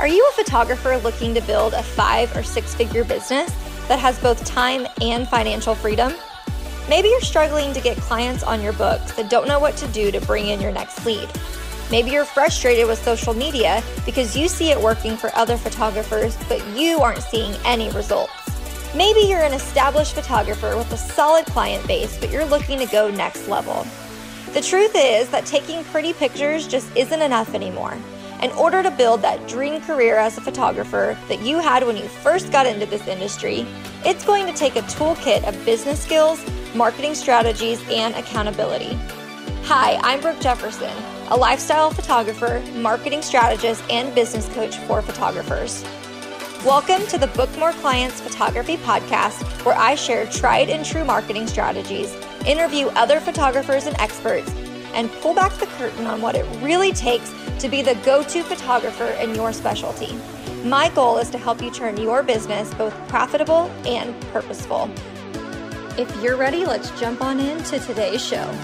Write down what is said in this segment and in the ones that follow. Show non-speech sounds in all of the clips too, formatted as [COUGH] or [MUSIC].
Are you a photographer looking to build a five or six figure business that has both time and financial freedom? Maybe you're struggling to get clients on your books that don't know what to do to bring in your next lead. Maybe you're frustrated with social media because you see it working for other photographers, but you aren't seeing any results. Maybe you're an established photographer with a solid client base, but you're looking to go next level. The truth is that taking pretty pictures just isn't enough anymore. In order to build that dream career as a photographer that you had when you first got into this industry, it's going to take a toolkit of business skills, marketing strategies, and accountability. Hi, I'm Brooke Jefferson, a lifestyle photographer, marketing strategist, and business coach for photographers. Welcome to the Book More Clients Photography Podcast, where I share tried and true marketing strategies, interview other photographers and experts, and pull back the curtain on what it really takes to be the go to photographer in your specialty. My goal is to help you turn your business both profitable and purposeful. If you're ready, let's jump on into today's show.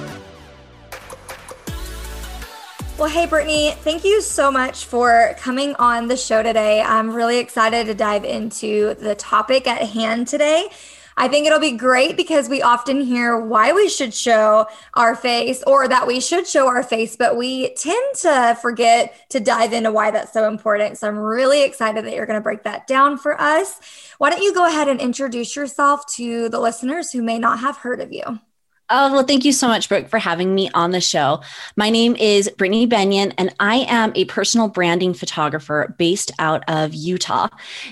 Well, hey, Brittany, thank you so much for coming on the show today. I'm really excited to dive into the topic at hand today. I think it'll be great because we often hear why we should show our face or that we should show our face, but we tend to forget to dive into why that's so important. So I'm really excited that you're going to break that down for us. Why don't you go ahead and introduce yourself to the listeners who may not have heard of you? Oh, well, thank you so much, Brooke, for having me on the show. My name is Brittany Benyon, and I am a personal branding photographer based out of Utah.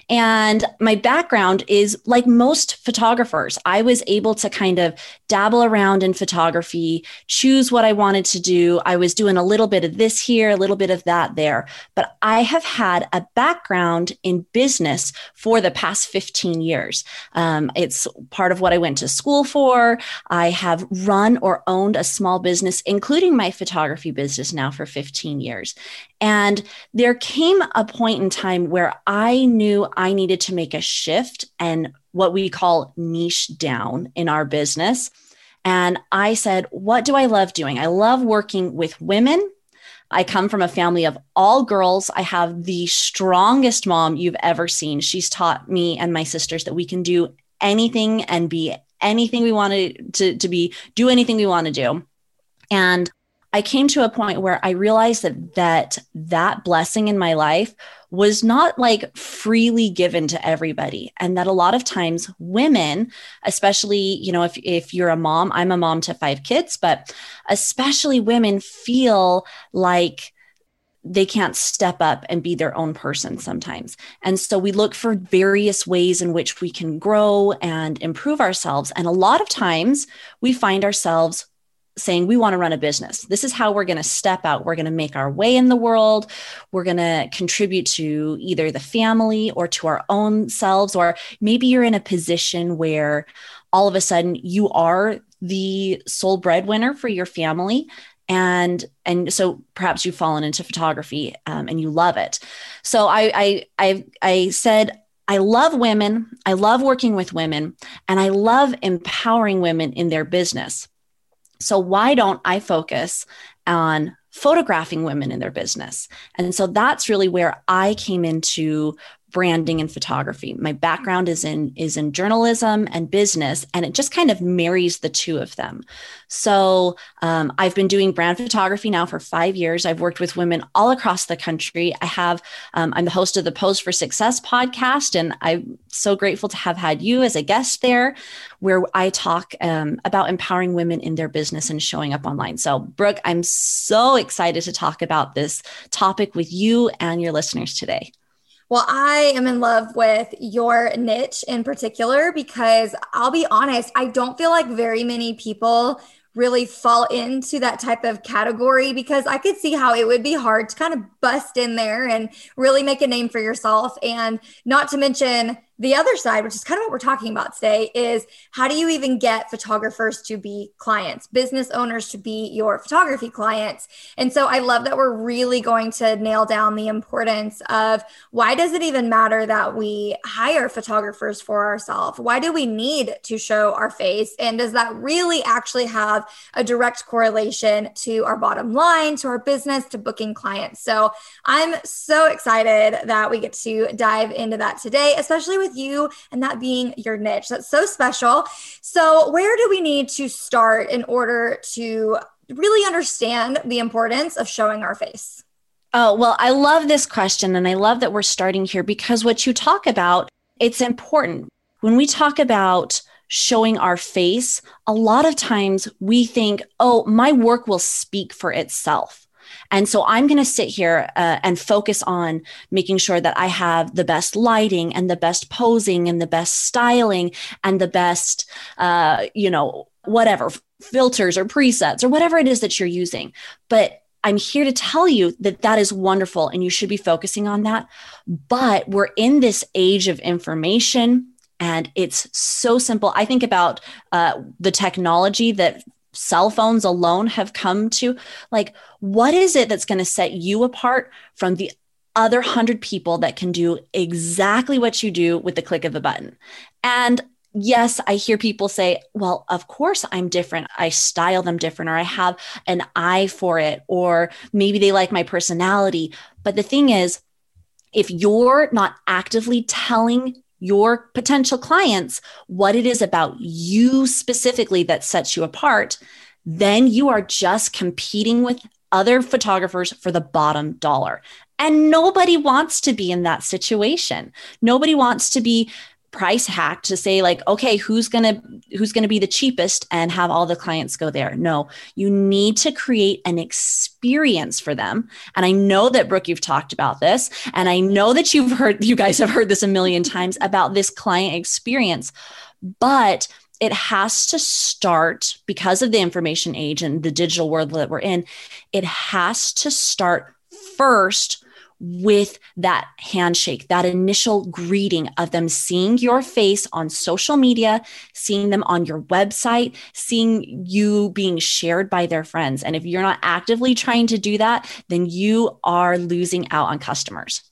And my background is like most photographers, I was able to kind of dabble around in photography, choose what I wanted to do. I was doing a little bit of this here, a little bit of that there. But I have had a background in business for the past 15 years. Um, it's part of what I went to school for. I have run or owned a small business, including my photography business now for 15 years. And there came a point in time where I knew I needed to make a shift and what we call niche down in our business. And I said, What do I love doing? I love working with women. I come from a family of all girls. I have the strongest mom you've ever seen. She's taught me and my sisters that we can do anything and be anything we wanted to, to be, do anything we want to do. And I came to a point where I realized that that that blessing in my life was not like freely given to everybody and that a lot of times women especially you know if if you're a mom I'm a mom to 5 kids but especially women feel like they can't step up and be their own person sometimes. And so we look for various ways in which we can grow and improve ourselves. And a lot of times we find ourselves saying we want to run a business. This is how we're going to step out. We're going to make our way in the world. We're going to contribute to either the family or to our own selves. Or maybe you're in a position where all of a sudden you are the sole breadwinner for your family and and so perhaps you've fallen into photography um, and you love it. So I, I i i said i love women. I love working with women and i love empowering women in their business. So why don't i focus on photographing women in their business? And so that's really where i came into branding and photography. My background is in is in journalism and business, and it just kind of marries the two of them. So um, I've been doing brand photography now for five years. I've worked with women all across the country. I have um, I'm the host of the Pose for Success podcast, and I'm so grateful to have had you as a guest there, where I talk um, about empowering women in their business and showing up online. So Brooke, I'm so excited to talk about this topic with you and your listeners today. Well, I am in love with your niche in particular because I'll be honest, I don't feel like very many people really fall into that type of category because I could see how it would be hard to kind of bust in there and really make a name for yourself. And not to mention, the other side, which is kind of what we're talking about today, is how do you even get photographers to be clients, business owners to be your photography clients? And so I love that we're really going to nail down the importance of why does it even matter that we hire photographers for ourselves? Why do we need to show our face? And does that really actually have a direct correlation to our bottom line, to our business, to booking clients? So I'm so excited that we get to dive into that today, especially with you and that being your niche. That's so special. So, where do we need to start in order to really understand the importance of showing our face? Oh, well, I love this question. And I love that we're starting here because what you talk about, it's important. When we talk about showing our face, a lot of times we think, oh, my work will speak for itself. And so I'm going to sit here uh, and focus on making sure that I have the best lighting and the best posing and the best styling and the best, uh, you know, whatever filters or presets or whatever it is that you're using. But I'm here to tell you that that is wonderful and you should be focusing on that. But we're in this age of information and it's so simple. I think about uh, the technology that cell phones alone have come to like what is it that's going to set you apart from the other 100 people that can do exactly what you do with the click of a button? And yes i hear people say well of course i'm different. I style them different or i have an eye for it or maybe they like my personality. But the thing is if you're not actively telling your potential clients what it is about you specifically that sets you apart, then you are just competing with other photographers for the bottom dollar. And nobody wants to be in that situation. Nobody wants to be price hack to say like okay who's going to who's going to be the cheapest and have all the clients go there? No you need to create an experience for them. And i know that brooke you've talked about this and i know that you've heard you guys have heard this a million [LAUGHS] times about this client experience but it has to start because of the information age and the digital world that we're in it has to start first with that handshake, that initial greeting of them seeing your face on social media, seeing them on your website, seeing you being shared by their friends. And if you're not actively trying to do that, then you are losing out on customers.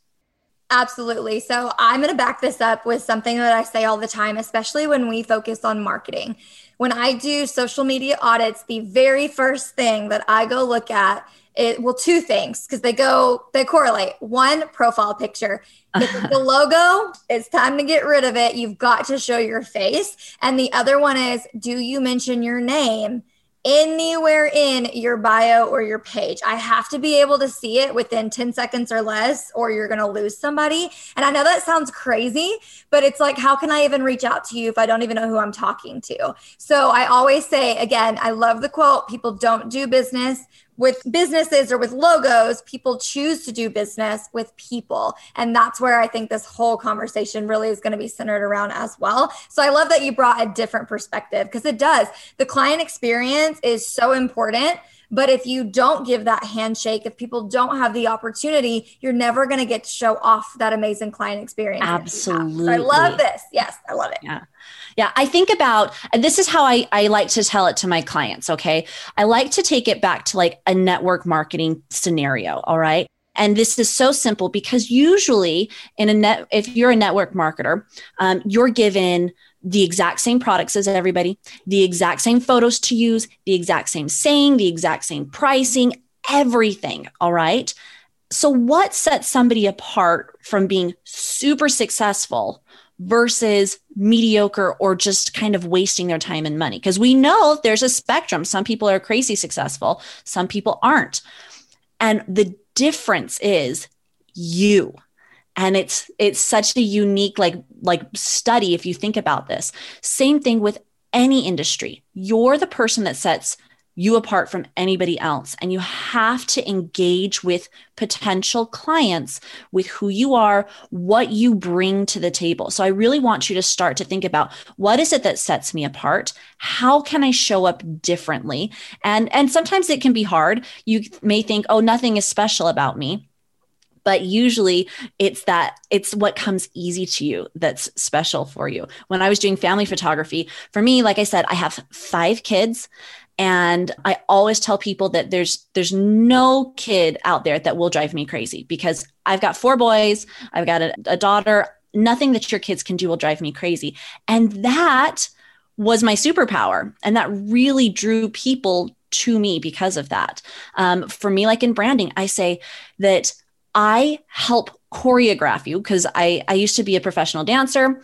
Absolutely. So I'm going to back this up with something that I say all the time, especially when we focus on marketing. When I do social media audits, the very first thing that I go look at it well two things because they go they correlate one profile picture [LAUGHS] the logo it's time to get rid of it you've got to show your face and the other one is do you mention your name anywhere in your bio or your page. I have to be able to see it within 10 seconds or less, or you're going to lose somebody. And I know that sounds crazy, but it's like, how can I even reach out to you if I don't even know who I'm talking to? So I always say, again, I love the quote people don't do business with businesses or with logos, people choose to do business with people. And that's where I think this whole conversation really is going to be centered around as well. So I love that you brought a different perspective because it does. The client experience is so important. But if you don't give that handshake, if people don't have the opportunity, you're never going to get to show off that amazing client experience. Absolutely. So I love this. Yes, I love it. Yeah. Yeah, I think about this is how I, I like to tell it to my clients. Okay. I like to take it back to like a network marketing scenario. All right. And this is so simple because usually in a net, if you're a network marketer, um, you're given the exact same products as everybody, the exact same photos to use, the exact same saying, the exact same pricing, everything. All right. So, what sets somebody apart from being super successful versus mediocre or just kind of wasting their time and money because we know there's a spectrum some people are crazy successful some people aren't and the difference is you and it's it's such a unique like like study if you think about this same thing with any industry you're the person that sets you apart from anybody else. And you have to engage with potential clients with who you are, what you bring to the table. So I really want you to start to think about what is it that sets me apart? How can I show up differently? And and sometimes it can be hard. You may think, "Oh, nothing is special about me." But usually it's that it's what comes easy to you that's special for you. When i was doing family photography for me like i said i have five kids and i always tell people that there's there's no kid out there that will drive me crazy because i've got four boys i've got a, a daughter. Nothing that your kids can do will drive me crazy. And that was my superpower and that really drew people to me because of that. Um, for me like in branding i say that I help choreograph you because I, I used to be a professional dancer.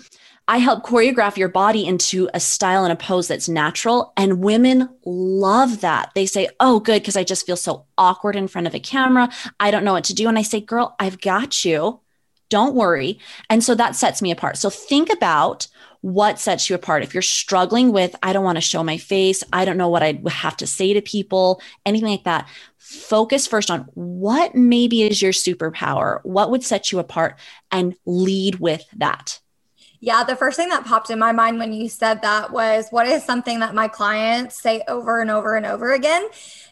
I help choreograph your body into a style and a pose that's natural. And women love that. They say, Oh, good, because I just feel so awkward in front of a camera. I don't know what to do. And I say, Girl, I've got you. Don't worry. And so that sets me apart. So think about what sets you apart. If you're struggling with, I don't want to show my face, I don't know what I have to say to people, anything like that, focus first on what maybe is your superpower, what would set you apart, and lead with that. Yeah, the first thing that popped in my mind when you said that was what is something that my clients say over and over and over again?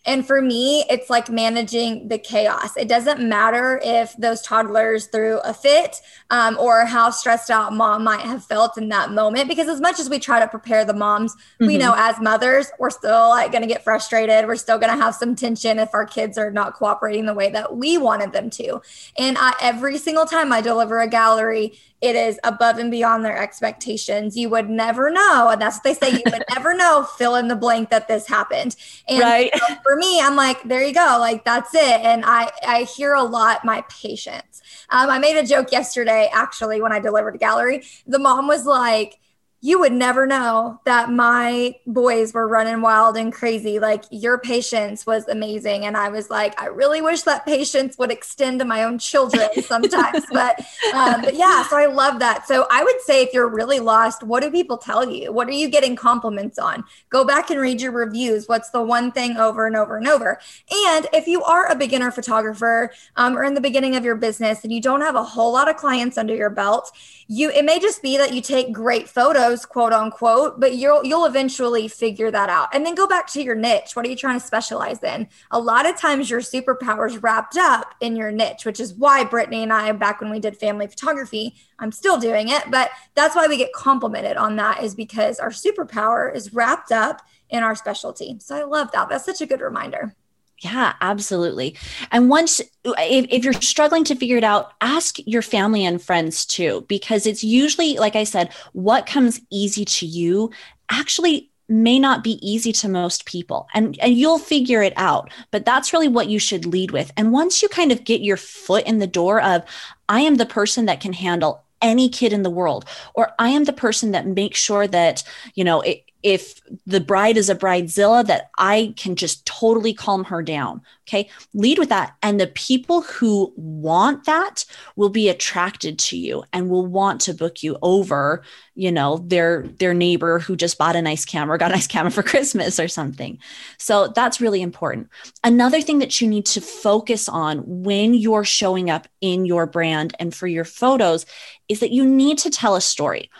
And for me, it's like managing the chaos. It doesn't matter if those toddlers threw a fit um, or how stressed out mom might have felt in that moment. Because as much as we try to prepare the moms, mm-hmm. we know as mothers, we're still like going to get frustrated. We're still going to have some tension if our kids are not cooperating the way that we wanted them to. And I, every single time I deliver a gallery, it is above and beyond their expectations. You would never know. And that's what they say. You would [LAUGHS] never know, fill in the blank that this happened. And right. for me, I'm like, there you go. Like, that's it. And I, I hear a lot my patience. Um, I made a joke yesterday, actually, when I delivered a gallery. The mom was like, you would never know that my boys were running wild and crazy. Like your patience was amazing. And I was like, I really wish that patience would extend to my own children [LAUGHS] sometimes. but, um, but yeah, so I love that. So I would say if you're really lost, what do people tell you? What are you getting compliments on? Go back and read your reviews. What's the one thing over and over and over? And if you are a beginner photographer um, or in the beginning of your business and you don't have a whole lot of clients under your belt, you it may just be that you take great photos quote unquote but you'll you'll eventually figure that out. And then go back to your niche. What are you trying to specialize in? A lot of times your superpower is wrapped up in your niche which is why brittany and i back when we did family photography i'm still doing it but that's why we get complimented on that is because our superpower is wrapped up in our specialty. So i love that. That's such a good reminder yeah, absolutely. And once, if, if, you're struggling to figure it out, ask your family and friends too, because it's usually, like I said, what comes easy to you actually may not be easy to most people and, and you'll figure it out but that's really what you should lead with and once you kind of get your foot in the door of i am the person that can handle any kid in the world or i am the person that makes sure that you know it, if the bride is a bridezilla that I can just totally calm her down. Okay. Lead with that. And the people who want that will be attracted to you and will want to book you over, you know, their their neighbor who just bought a nice camera, got a nice camera for [LAUGHS] Christmas or something. So that's really important. Another thing that you need to focus on when you're showing up in your brand and for your photos is that you need to tell a story.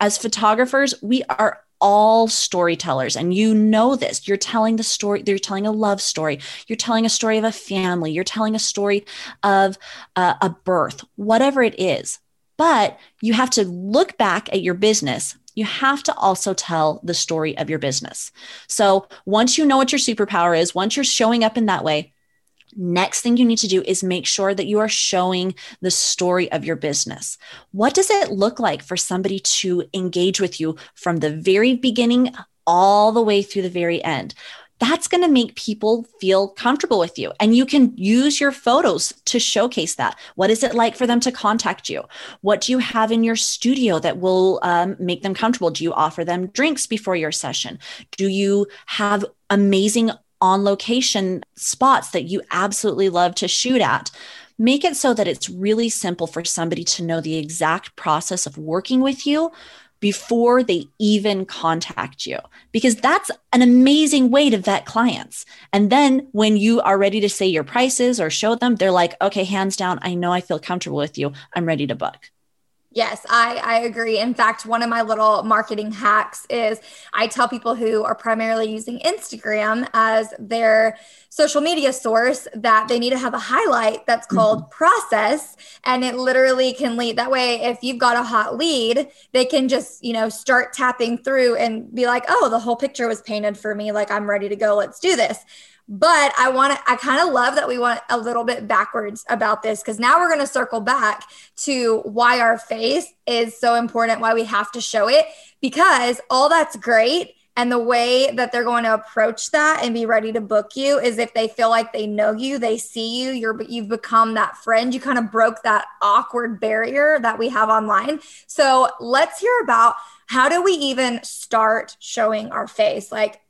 As photographers, we are all storytellers and you know this. You're telling the story you're telling a love story. You're telling a story of a family. You're telling a story of uh, a birth whatever it is. But you have to look back at your business. You have to also tell the story of your business. So once you know what your superpower is once you're showing up in that way Next thing you need to do is make sure that you are showing the story of your business. What does it look like for somebody to engage with you from the very beginning all the way through the very end? That's going to make people feel comfortable with you. And you can use your photos to showcase that. What is it like for them to contact you? What do you have in your studio that will um, make them comfortable? Do you offer them drinks before your session? Do you have amazing on location spots that you absolutely love to shoot at. Make it so that it's really simple for somebody to know the exact process of working with you before they even contact you, because that's an amazing way to vet clients. And then when you are ready to say your prices or show them, they're like, okay, hands down, I know I feel comfortable with you. I'm ready to book. Yes, I, I agree. In fact, one of my little marketing hacks is I tell people who are primarily using Instagram as their social media source that they need to have a highlight that's mm-hmm. called process. And it literally can lead that way. If you've got a hot lead, they can just, you know, start tapping through and be like, oh, the whole picture was painted for me. Like, I'm ready to go. Let's do this. But I want to, I kind of love that we went a little bit backwards about this because now we're going to circle back to why our face is so important, why we have to show it, because all that's great. And the way that they're going to approach that and be ready to book you is if they feel like they know you, they see you, you're you've become that friend. You kind of broke that awkward barrier that we have online. So let's hear about how do we even start showing our face? Like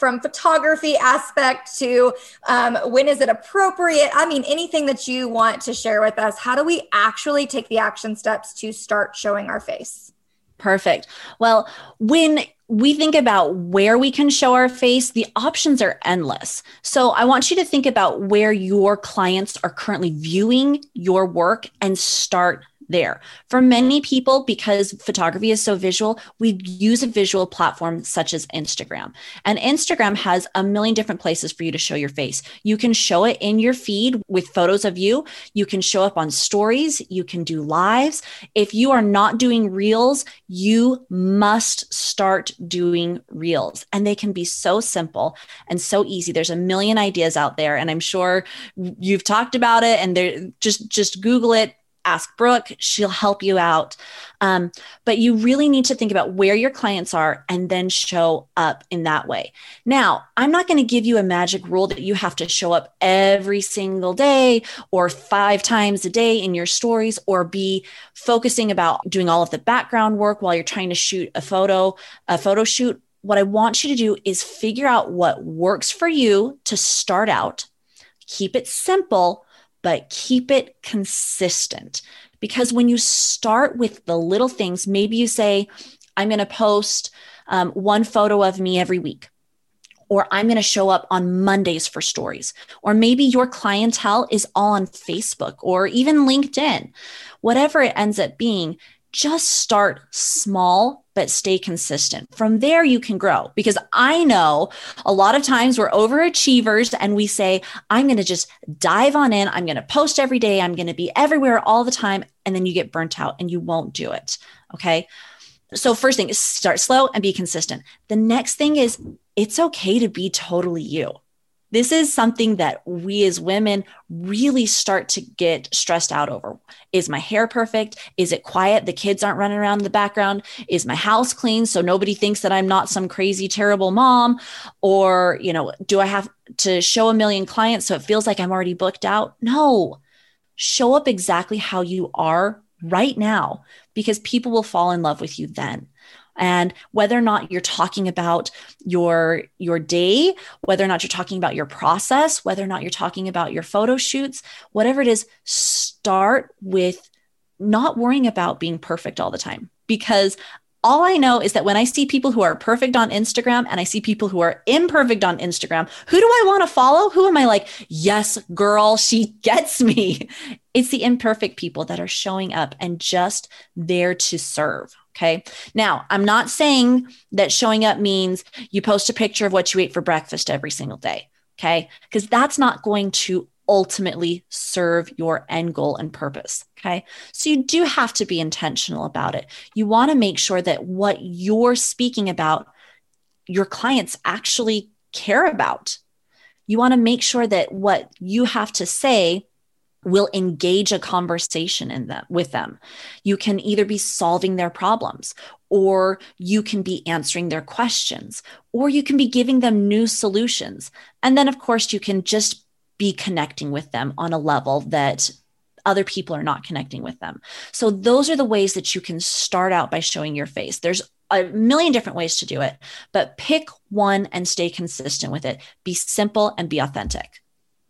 from photography aspect to um, when is it appropriate? I mean anything that you want to share with us. How do we actually take the action steps to start showing our face? Perfect. Well when we think about where we can show our face, the options are endless. So I want you to think about where your clients are currently viewing your work and start there. For many people, because photography is so visual, we use a visual platform such as Instagram. And Instagram has a million different places for you to show your face. You can show it in your feed with photos of you. You can show up on stories. You can do lives. If you are not doing reels, you must start doing reels. And they can be so simple and so easy. There's a million ideas out there. And I'm sure you've talked about it and there just just Google it ask Brooke, she'll help you out. Um, but you really need to think about where your clients are and then show up in that way. Now, I'm not going to give you a magic rule that you have to show up every single day or five times a day in your stories or be focusing about doing all of the background work while you're trying to shoot a photo, a photo shoot. What I want you to do is figure out what works for you to start out, keep it simple but keep it consistent. Because when you start with the little things, maybe you say, I'm going to post um, one photo of me every week, or I'm going to show up on Mondays for stories, or maybe your clientele is all on Facebook or even LinkedIn. Whatever it ends up being, just start small but stay consistent. From there, you can grow because I know a lot of times we're overachievers and we say, I'm going to just dive on in. I'm going to post every day. I'm going to be everywhere all the time. And then you get burnt out and you won't do it. Okay. So, first thing is start slow and be consistent. The next thing is it's okay to be totally you this is something that we as women really start to get stressed out over. Is my hair perfect? Is it quiet? The kids aren't running around in the background. Is my house clean so nobody thinks that I'm not some crazy, terrible mom? Or, you know, do I have to show a million clients so it feels like I'm already booked out? No. Show up exactly how you are right now because people will fall in love with you then and whether or not you're talking about your your day whether or not you're talking about your process whether or not you're talking about your photo shoots whatever it is start with not worrying about being perfect all the time because all I know is that when I see people who are perfect on Instagram and I see people who are imperfect on Instagram, who do I want to follow? Who am I like, yes, girl, she gets me? It's the imperfect people that are showing up and just there to serve. Okay. Now, I'm not saying that showing up means you post a picture of what you ate for breakfast every single day. Okay. Because that's not going to ultimately serve your end goal and purpose. Okay. So you do have to be intentional about it. You want to make sure that what you're speaking about, your clients actually care about. You want to make sure that what you have to say will engage a conversation in them with them. You can either be solving their problems or you can be answering their questions or you can be giving them new solutions. And then of course you can just be connecting with them on a level that other people are not connecting with them. So those are the ways that you can start out by showing your face. There's a million different ways to do it but pick one and stay consistent with it. Be simple and be authentic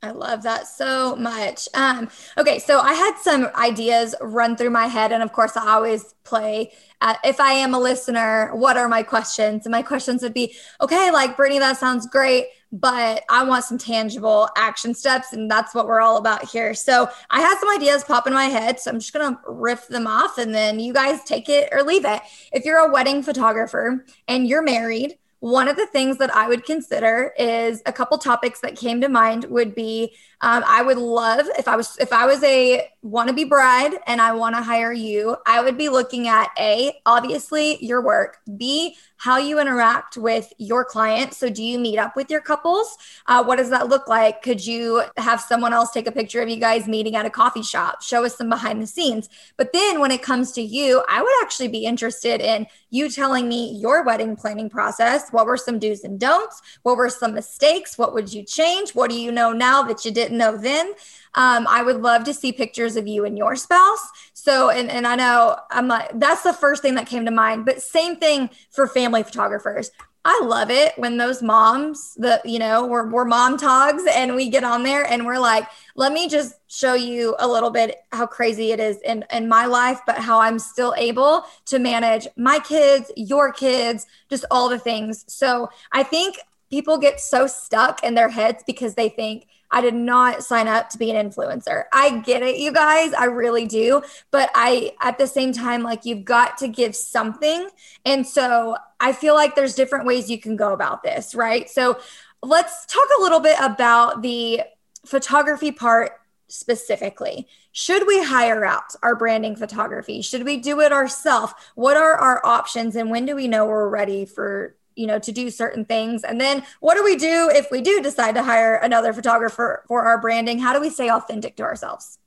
I love that so much. Um, okay, so I had some ideas run through my head, and of course, I always play. Uh, if I am a listener, what are my questions? And my questions would be, okay, like Brittany, that sounds great. but I want some tangible action steps. And that's what we're all about here. So I had some ideas pop in my head. So I'm just to riff them off and then you guys take it or leave it. If you're a wedding photographer and you're married, one of the things that I would consider is a couple topics that came to mind would be um, I would love if I was if I was a wannabe bride and I want to hire you, I would be looking at a obviously your work, b how you interact with your clients. So, do you meet up with your couples? Uh, what does that look like? Could you have someone else take a picture of you guys meeting at a coffee shop? Show us some behind the scenes. But then, when it comes to you, I would actually be interested in you telling me your wedding planning process. What were some do's and don'ts? What were some mistakes? What would you change? What do you know now that you didn't know then? Um, I would love to see pictures of you and your spouse. So, and, and I know I'm like, that's the first thing that came to mind, but same thing for family photographers. I love it when those moms, the you know, we're, we're mom togs and we get on there and we're like, let me just show you a little bit how crazy it is in, in my life, but how I'm still able to manage my kids, your kids, just all the things. So I think people get so stuck in their heads because they think I did not sign up to be an influencer. I get it, you guys. I really do. But I, at the same time, like you've got to give something. And so I feel like there's different ways you can go about this, right? So let's talk a little bit about the photography part specifically. Should we hire out our branding photography? Should we do it ourselves? What are our options and when do we know we're ready for you know to do certain things and then what do we do if we do decide to hire another photographer for our branding how do we stay authentic to ourselves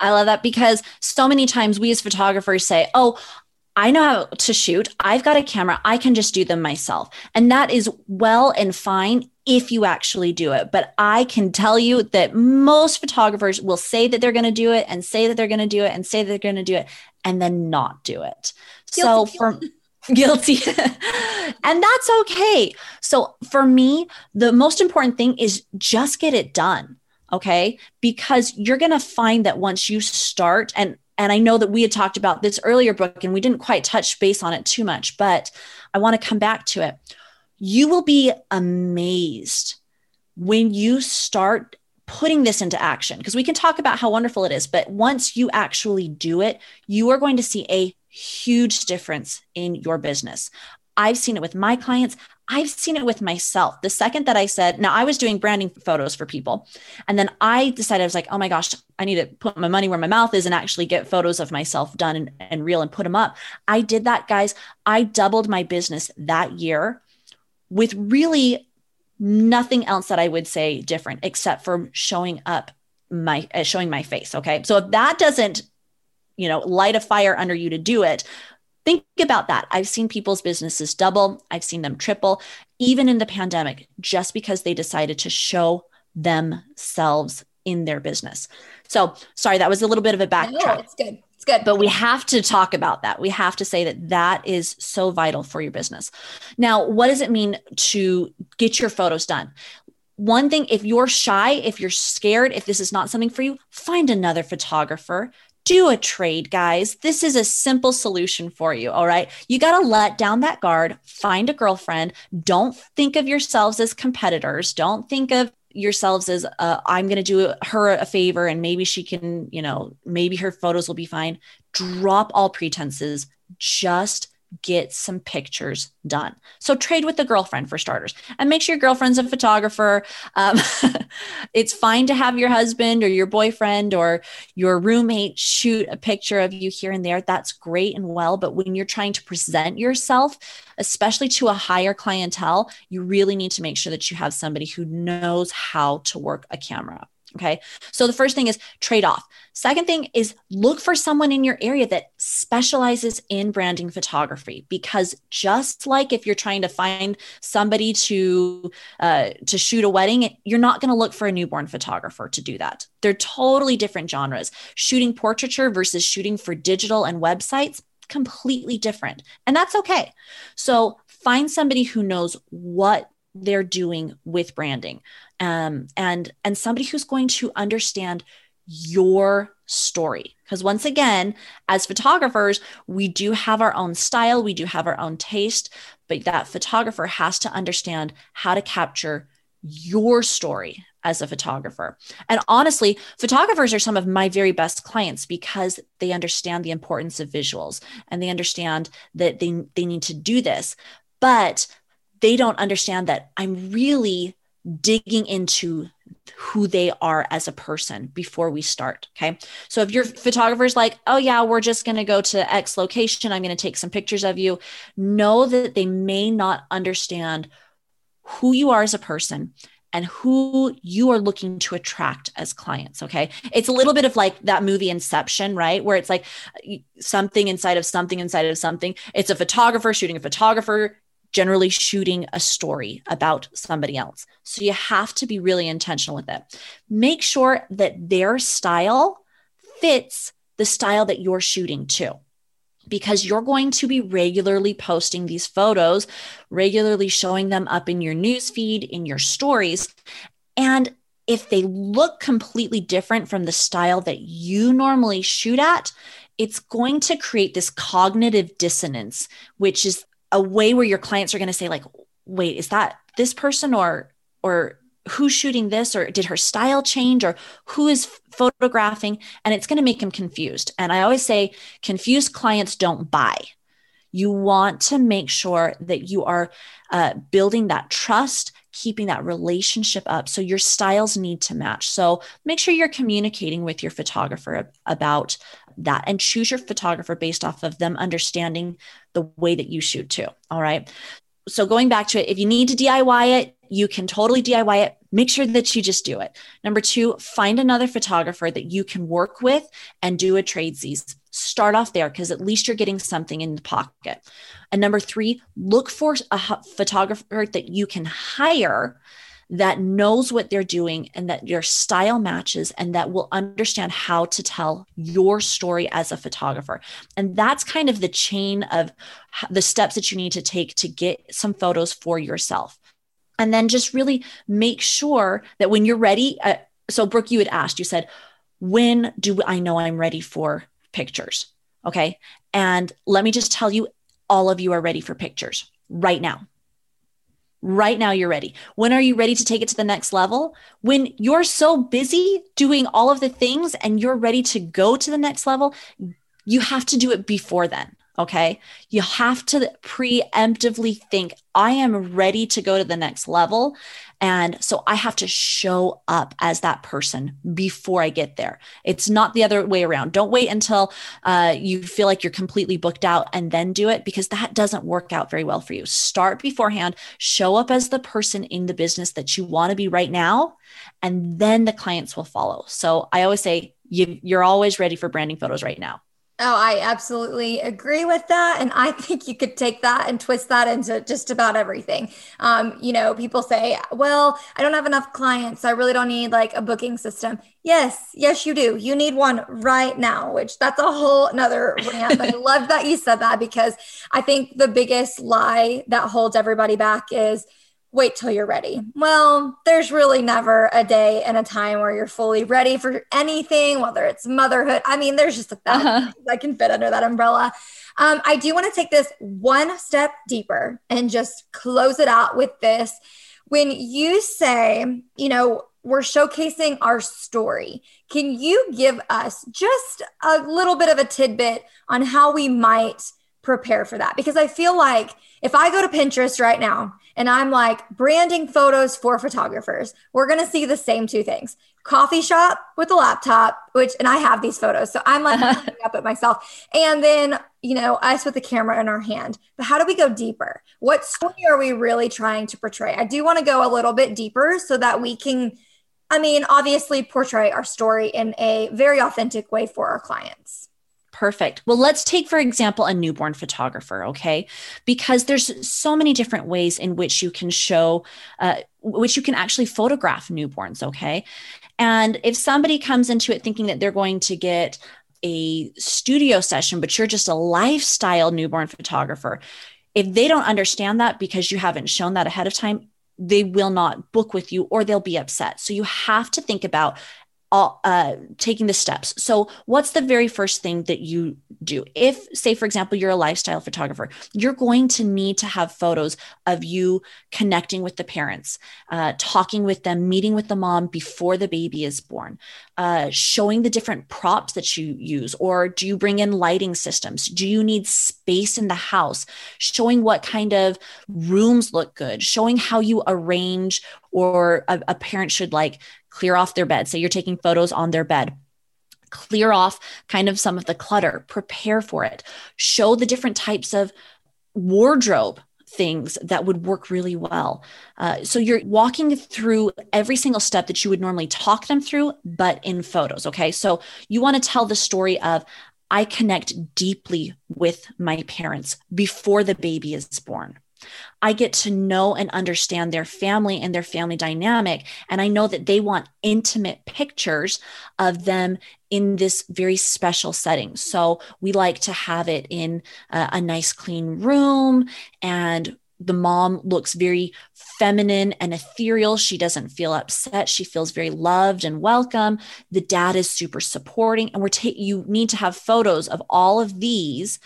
i love that because so many times we as photographers say oh I know how to shoot. I've got a camera. I can just do them myself. And that is well and fine if you actually do it. But I can tell you that most photographers will say that they're going to do it and say that they're going to do it and say that they're going to do it and then not do it. Guilty. So for [LAUGHS] guilty. [LAUGHS] and that's okay. So for me, the most important thing is just get it done. Okay. Because you're going to find that once you start, and and I know that we had talked about this earlier Brooke and we didn't quite touch base on it too much, but I want to come back to it. You will be amazed when you start putting this into action because we can talk about how wonderful it is, but once you actually do it, you are going to see a huge difference in your business. I've seen it with my clients. I've seen it with myself. The second that I said, now I was doing branding photos for people. And then I decided, I was like, oh my gosh, I need to put my money where my mouth is and actually get photos of myself done and, and real and put them up. I did that, guys. I doubled my business that year with really nothing else that I would say different except for showing up my uh, showing my face okay so if that doesn't you know, light a fire under you to do it. Think about that. I've seen people's businesses double, I've seen them triple, even in the pandemic, just because they decided to show themselves in their business. So, sorry, that was a little bit of a backtrack. No, it's good. It's good. But we have to talk about that. We have to say that that is so vital for your business. Now, what does it mean to get your photos done? One thing, if you're shy, if you're scared, if this is not something for you, find another photographer do a trade, guys. This is a simple solution for you. All right. You got to let down that guard, find a girlfriend. Don't think of yourselves as competitors. Don't think of yourselves as uh, I'm going to do her a favor and maybe she can, you know, maybe her photos will be fine. Drop all pretenses. Just get some pictures done. So trade with the girlfriend for starters, and make sure your girlfriend's a photographer. Um, [LAUGHS] it's fine to have your husband or your boyfriend or your roommate shoot a picture of you here and there. That's great and well, but when you're trying to present yourself, especially to a higher clientele, you really need to make sure that you have somebody who knows how to work a camera. Okay. So the first thing is trade off. Second thing is look for someone in your area that specializes in branding photography because just like if you're trying to find somebody to uh, to shoot a wedding, you're not going to look for a newborn photographer to do that. They're totally different genres. Shooting portraiture versus shooting for digital and websites completely different. And that's okay. So find somebody who knows what they're doing with branding um, and and somebody who's going to understand your story because once again as photographers we do have our own style we do have our own taste but that photographer has to understand how to capture your story as a photographer. And honestly, photographers are some of my very best clients because they understand the importance of visuals and they understand that they, they need to do this. But they don't understand that I'm really digging into who they are as a person before we start. Okay. So if your photographer's like, oh, yeah, we're just going to go to X location, I'm going to take some pictures of you, know that they may not understand who you are as a person and who you are looking to attract as clients. Okay. It's a little bit of like that movie Inception, right? Where it's like something inside of something inside of something. It's a photographer shooting a photographer, generally shooting a story about somebody else. So you have to be really intentional with it. Make sure that their style fits the style that you're shooting to because you're going to be regularly posting these photos, regularly showing them up in your newsfeed, in your stories. And if they look completely different from the style that you normally shoot at, it's going to create this cognitive dissonance, which is a way where your clients are going to say, like, wait, is that this person or, or who's shooting this? Or did her style change? Or who is photographing? And it's going to make them confused. And i always say confused clients don't buy. You want to make sure that you are uh, building that trust keeping that relationship up so your styles need to match. So make sure you're communicating with your photographer about that and choose your photographer based off of them understanding the way that you shoot too all right so going back to it if you need to diy it you can totally DIY it. Make sure that you just do it. Number two, find another photographer that you can work with and do a tradesies. Start off there because at least you're getting something in the pocket. And number three, look for a photographer that you can hire that knows what they're doing and that your style matches and that will understand how to tell your story as a photographer. And that's kind of the chain of the steps that you need to take to get some photos for yourself. And then just really make sure that when you're ready uh, so brooke you had asked you said when do i know i'm ready for pictures? Okay? And let me just tell you all of you are ready for pictures right now right now you're ready when are you ready to take it to the next level when you're so busy doing all of the things and you're ready to go to the next level you have to do it before then Okay. You have to preemptively think, I am ready to go to the next level. And so I have to show up as that person before I get there. It's not the other way around. Don't wait until uh, you feel like you're completely booked out and then do it because that doesn't work out very well for you. Start beforehand, show up as the person in the business that you want to be right now, and then the clients will follow. So I always say, you, you're always ready for branding photos right now. Oh, I absolutely agree with that. And I [LAUGHS] think you could take that and twist that into just about everything. Um, you know, people say, well, I don't have enough clients. I really don't need like a booking system. Yes, yes, you do. You need one right now, which that's a whole another rant. I love that you said that because I think the biggest lie that holds everybody back is, wait till you're ready. Well, there's really never a day and a time where you're fully ready for anything, whether it's motherhood. I mean, there's just a thousand uh-huh. that can fit under that umbrella. Um, I do want to take this one step deeper and just close it out with this. When you say, you know, we're showcasing our story. Can you give us just a little bit of a tidbit on how we might prepare for that? Because I feel like if I go to Pinterest right now and I'm like branding photos for photographers, we're going to see the same two things coffee shop with a laptop, which, and I have these photos. So I'm like [LAUGHS] up at myself. And then, you know, us with the camera in our hand. But how do we go deeper? What story are we really trying to portray? I do want to go a little bit deeper so that we can, I mean, obviously portray our story in a very authentic way for our clients. Perfect. Well, let's take, for example, a newborn photographer, okay? Because there's so many different ways in which you can show, uh, which you can actually photograph newborns, okay? And if somebody comes into it thinking that they're going to get a studio session, but you're just a lifestyle newborn photographer, if they don't understand that because you haven't shown that ahead of time, they will not book with you or they'll be upset. So you have to think about all, uh, taking the steps. So, what's the very first thing that you do? If, say, for example, you're a lifestyle photographer, you're going to need to have photos of you connecting with the parents, uh, talking with them, meeting with the mom before the baby is born, uh, showing the different props that you use, or do you bring in lighting systems? Do you need space in the house? Showing what kind of rooms look good, showing how you arrange, or a, a parent should like clear off their bed. Say you're taking photos on their bed clear off kind of some of the clutter, prepare for it, show the different types of wardrobe things that would work really well. Uh, so you're walking through every single step that you would normally talk them through, but in photos. Okay. So you want to tell the story of, I connect deeply with my parents before the baby is born. I get to know and understand their family and their family dynamic. And I know that they want intimate pictures of them in this very special setting. So we like to have it in a, a nice, clean room and the mom looks very feminine and ethereal. She doesn't feel upset. She feels very loved and welcome. The dad is super supporting. And we're taking, you need to have photos of all of these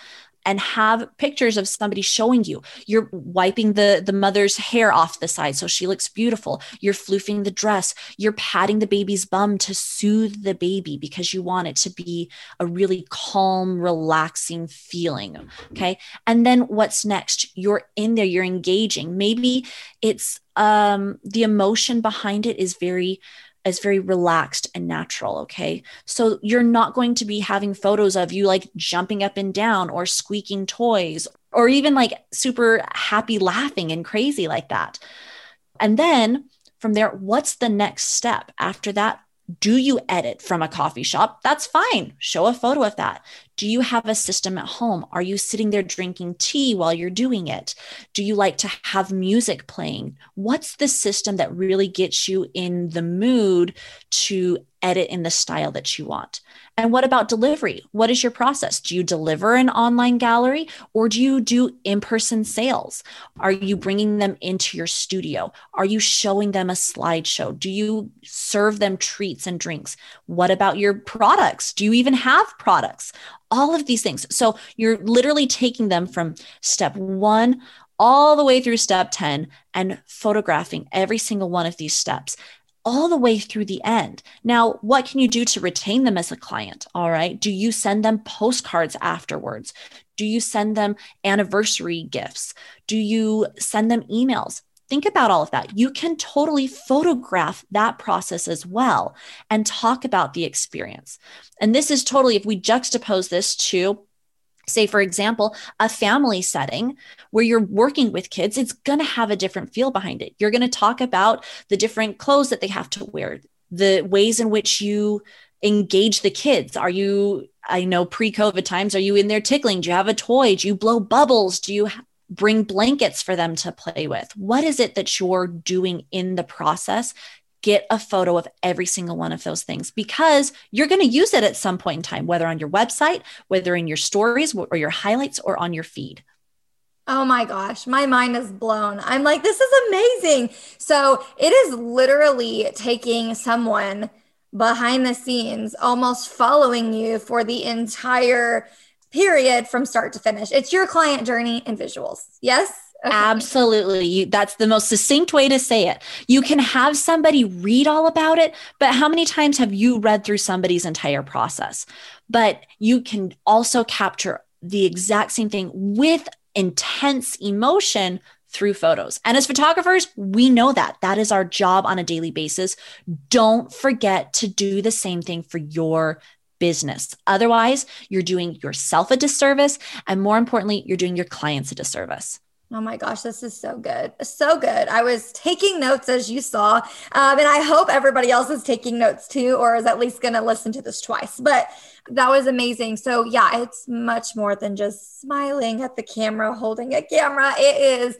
and have pictures of somebody showing you. You're wiping the the mother's hair off the side so she looks beautiful. You're floofing the dress. You're patting the baby's bum to soothe the baby because you want it to be a really calm relaxing feeling okay? And then what's next? You're in there. You're engaging. Maybe it's um the emotion behind it is very is very relaxed and natural. Okay. So you're not going to be having photos of you like jumping up and down or squeaking toys or even like super happy laughing and crazy like that. And then from there, what's the next step after that? Do you edit from a coffee shop? That's fine. Show a photo of that. Do you have a system at home? Are you sitting there drinking tea while you're doing it? Do you like to have music playing? What's the system that really gets you in the mood to edit in the style that you want? And what about delivery? What is your process? Do you deliver an online gallery or do you do in person sales? Are you bringing them into your studio? Are you showing them a slideshow? Do you serve them treats and drinks? What about your products? Do you even have products? All of these things. So you're literally taking them from step one all the way through step 10 and photographing every single one of these steps all the way through the end. Now, what can you do to retain them as a client? All right. Do you send them postcards afterwards? Do you send them anniversary gifts? Do you send them emails? Think about all of that. You can totally photograph that process as well and talk about the experience. And this is totally, if we juxtapose this to say for example a family setting where you're working with kids it's going to have a different feel behind it. You're going to talk about the different clothes that they have to wear the ways in which you engage the kids. Are you i know pre-covid times are you in there tickling? Do you have a toy? Do you blow bubbles? Do you bring blankets for them to play with? What is it that you're doing in the process get a photo of every single one of those things because you're going to use it at some point in time, whether on your website, whether in your stories or your highlights or on your feed. Oh my gosh, my mind is blown. I'm like, this is amazing. So it is literally taking someone behind the scenes, almost following you for the entire period from start to finish. It's your client journey and visuals. Yes? Absolutely. You, that's the most succinct way to say it. You can have somebody read all about it, but how many times have you read through somebody's entire process? But you can also capture the exact same thing with intense emotion through photos. And as photographers, we know that. That is our job on a daily basis. Don't forget to do the same thing for your business. Otherwise, you're doing yourself a disservice. And more importantly, you're doing your clients a disservice. Oh my gosh, this is so good. So good. I was taking notes as you saw. Um, and I hope everybody else is taking notes too, or is at least going to listen to this twice. But that was amazing. So, yeah, it's much more than just smiling at the camera, holding a camera. It is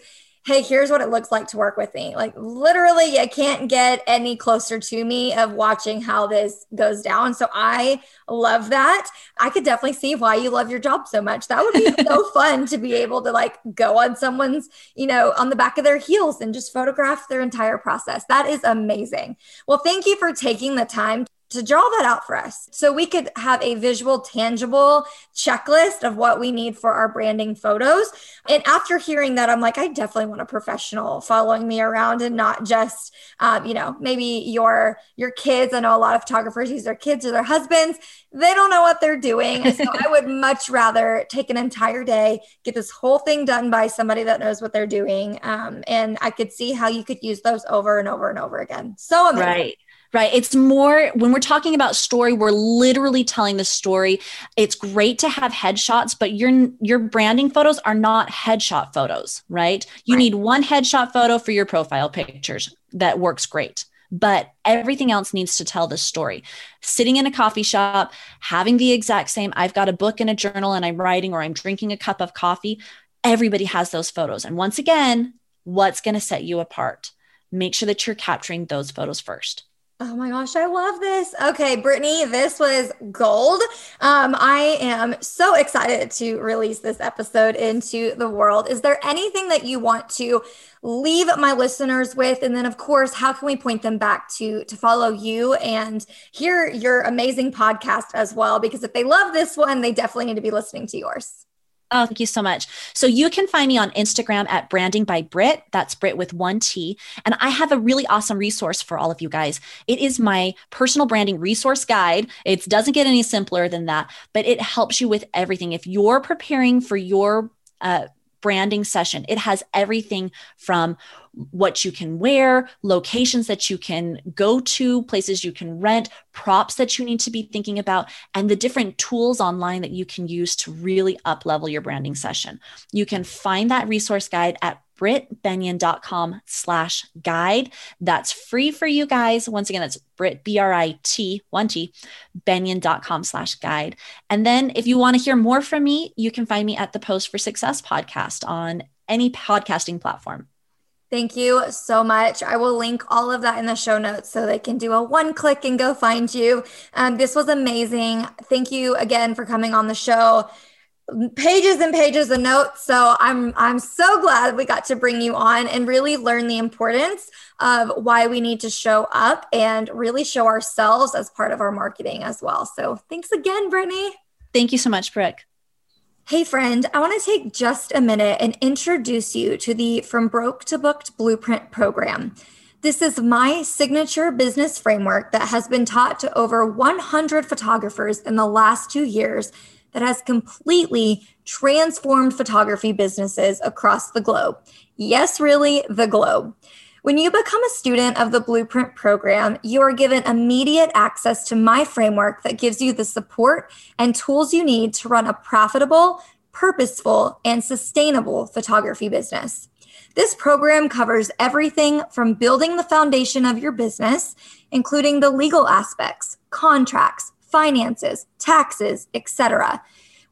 hey, here's what it looks like to work with me. Like literally, you can't get any closer to me of watching how this goes down. So I love that. I could definitely see why you love your job so much. That would be so [LAUGHS] fun to be able to like go on someone's, you know, on the back of their heels and just photograph their entire process. That is amazing. Well, thank you for taking the time to draw that out for us so we could have a visual, tangible checklist of what we need for our branding photos. And after hearing that, I'm like, I definitely want a professional following me around and not just, um, you know, maybe your your kids. I know a lot of photographers use their kids or their husbands. They don't know what they're doing. So [LAUGHS] I would much rather take an entire day, get this whole thing done by somebody that knows what they're doing. Um, and I could see how you could use those over and over and over again. So amazing. Right right it's more when we're talking about story we're literally telling the story it's great to have headshots but your your branding photos are not headshot photos right you right. need one headshot photo for your profile pictures that works great but everything else needs to tell the story. Sitting in a coffee shop, having the exact same, I've got a book and a journal and I'm writing or I'm drinking a cup of coffee. Everybody has those photos. And once again, what's going to set you apart? Make sure that you're capturing those photos first. Oh my gosh, I love this. Okay, Brittany, this was gold. Um, I am so excited to release this episode into the world. Is there anything that you want to leave my listeners with? And then, of course, how can we point them back to to follow you and hear your amazing podcast as well? Because if they love this one, they definitely need to be listening to yours. Oh, thank you so much. So you can find me on Instagram at branding by Brit. That's Brit with one T. And I have a really awesome resource for all of you guys. It is my personal branding resource guide. It doesn't get any simpler than that, but it helps you with everything. If you're preparing for your uh, branding session. It has everything from what you can wear, locations that you can go to, places you can rent, props that you need to be thinking about, and the different tools online that you can use to really up level your branding session. You can find that resource guide at britbenyon.com slash guide. That's free for you guys. Once again, that's Brit, B-R-I-T, one T, benyon.com slash guide. And then if you want to hear more from me, you can find me at the Post for Success podcast on any podcasting platform. Thank you so much. I will link all of that in the show notes so they can do a one click and go find you. Um, this was amazing. Thank you again for coming on the show pages and pages of notes. So I'm I'm so glad we got to bring you on and really learn the importance of why we need to show up and really show ourselves as part of our marketing as well. So thanks again, Brittany. Thank you so much, Brooke. Hey, friend, I want to take just a minute and introduce you to the From Broke to Booked Blueprint program. This is my signature business framework that has been taught to over 100 photographers in the last two years that has completely transformed photography businesses across the globe. Yes, really, the globe. When you become a student of the Blueprint program, you are given immediate access to my framework that gives you the support and tools you need to run a profitable, purposeful, and sustainable photography business. This program covers everything from building the foundation of your business, including the legal aspects, contracts, finances, taxes, etc.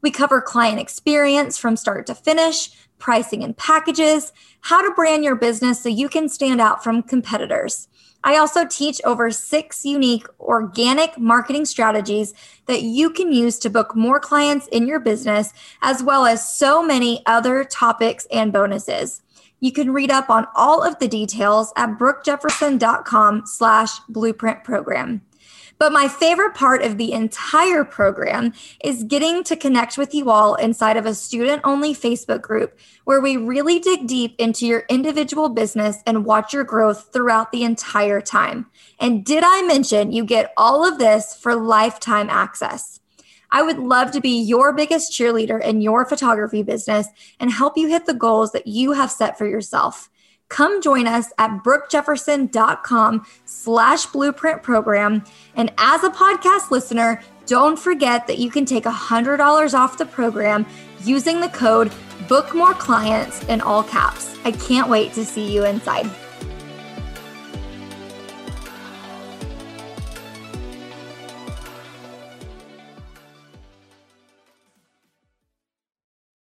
We cover client experience from start to finish, pricing and packages, how to brand your business so you can stand out from competitors. I also teach over six unique organic marketing strategies that you can use to book more clients in your business, as well as so many other topics and bonuses. You can read up on all of the details at brookejefferson.com slash blueprint program. But my favorite part of the entire program is getting to connect with you all inside of a student only Facebook group where we really dig deep into your individual business and watch your growth throughout the entire time. And did I mention you get all of this for lifetime access? I would love to be your biggest cheerleader in your photography business and help you hit the goals that you have set for yourself come join us at brookejefferson.com slash blueprint program. And as a podcast listener, don't forget that you can take $100 off the program using the code book more clients in all caps. I can't wait to see you inside.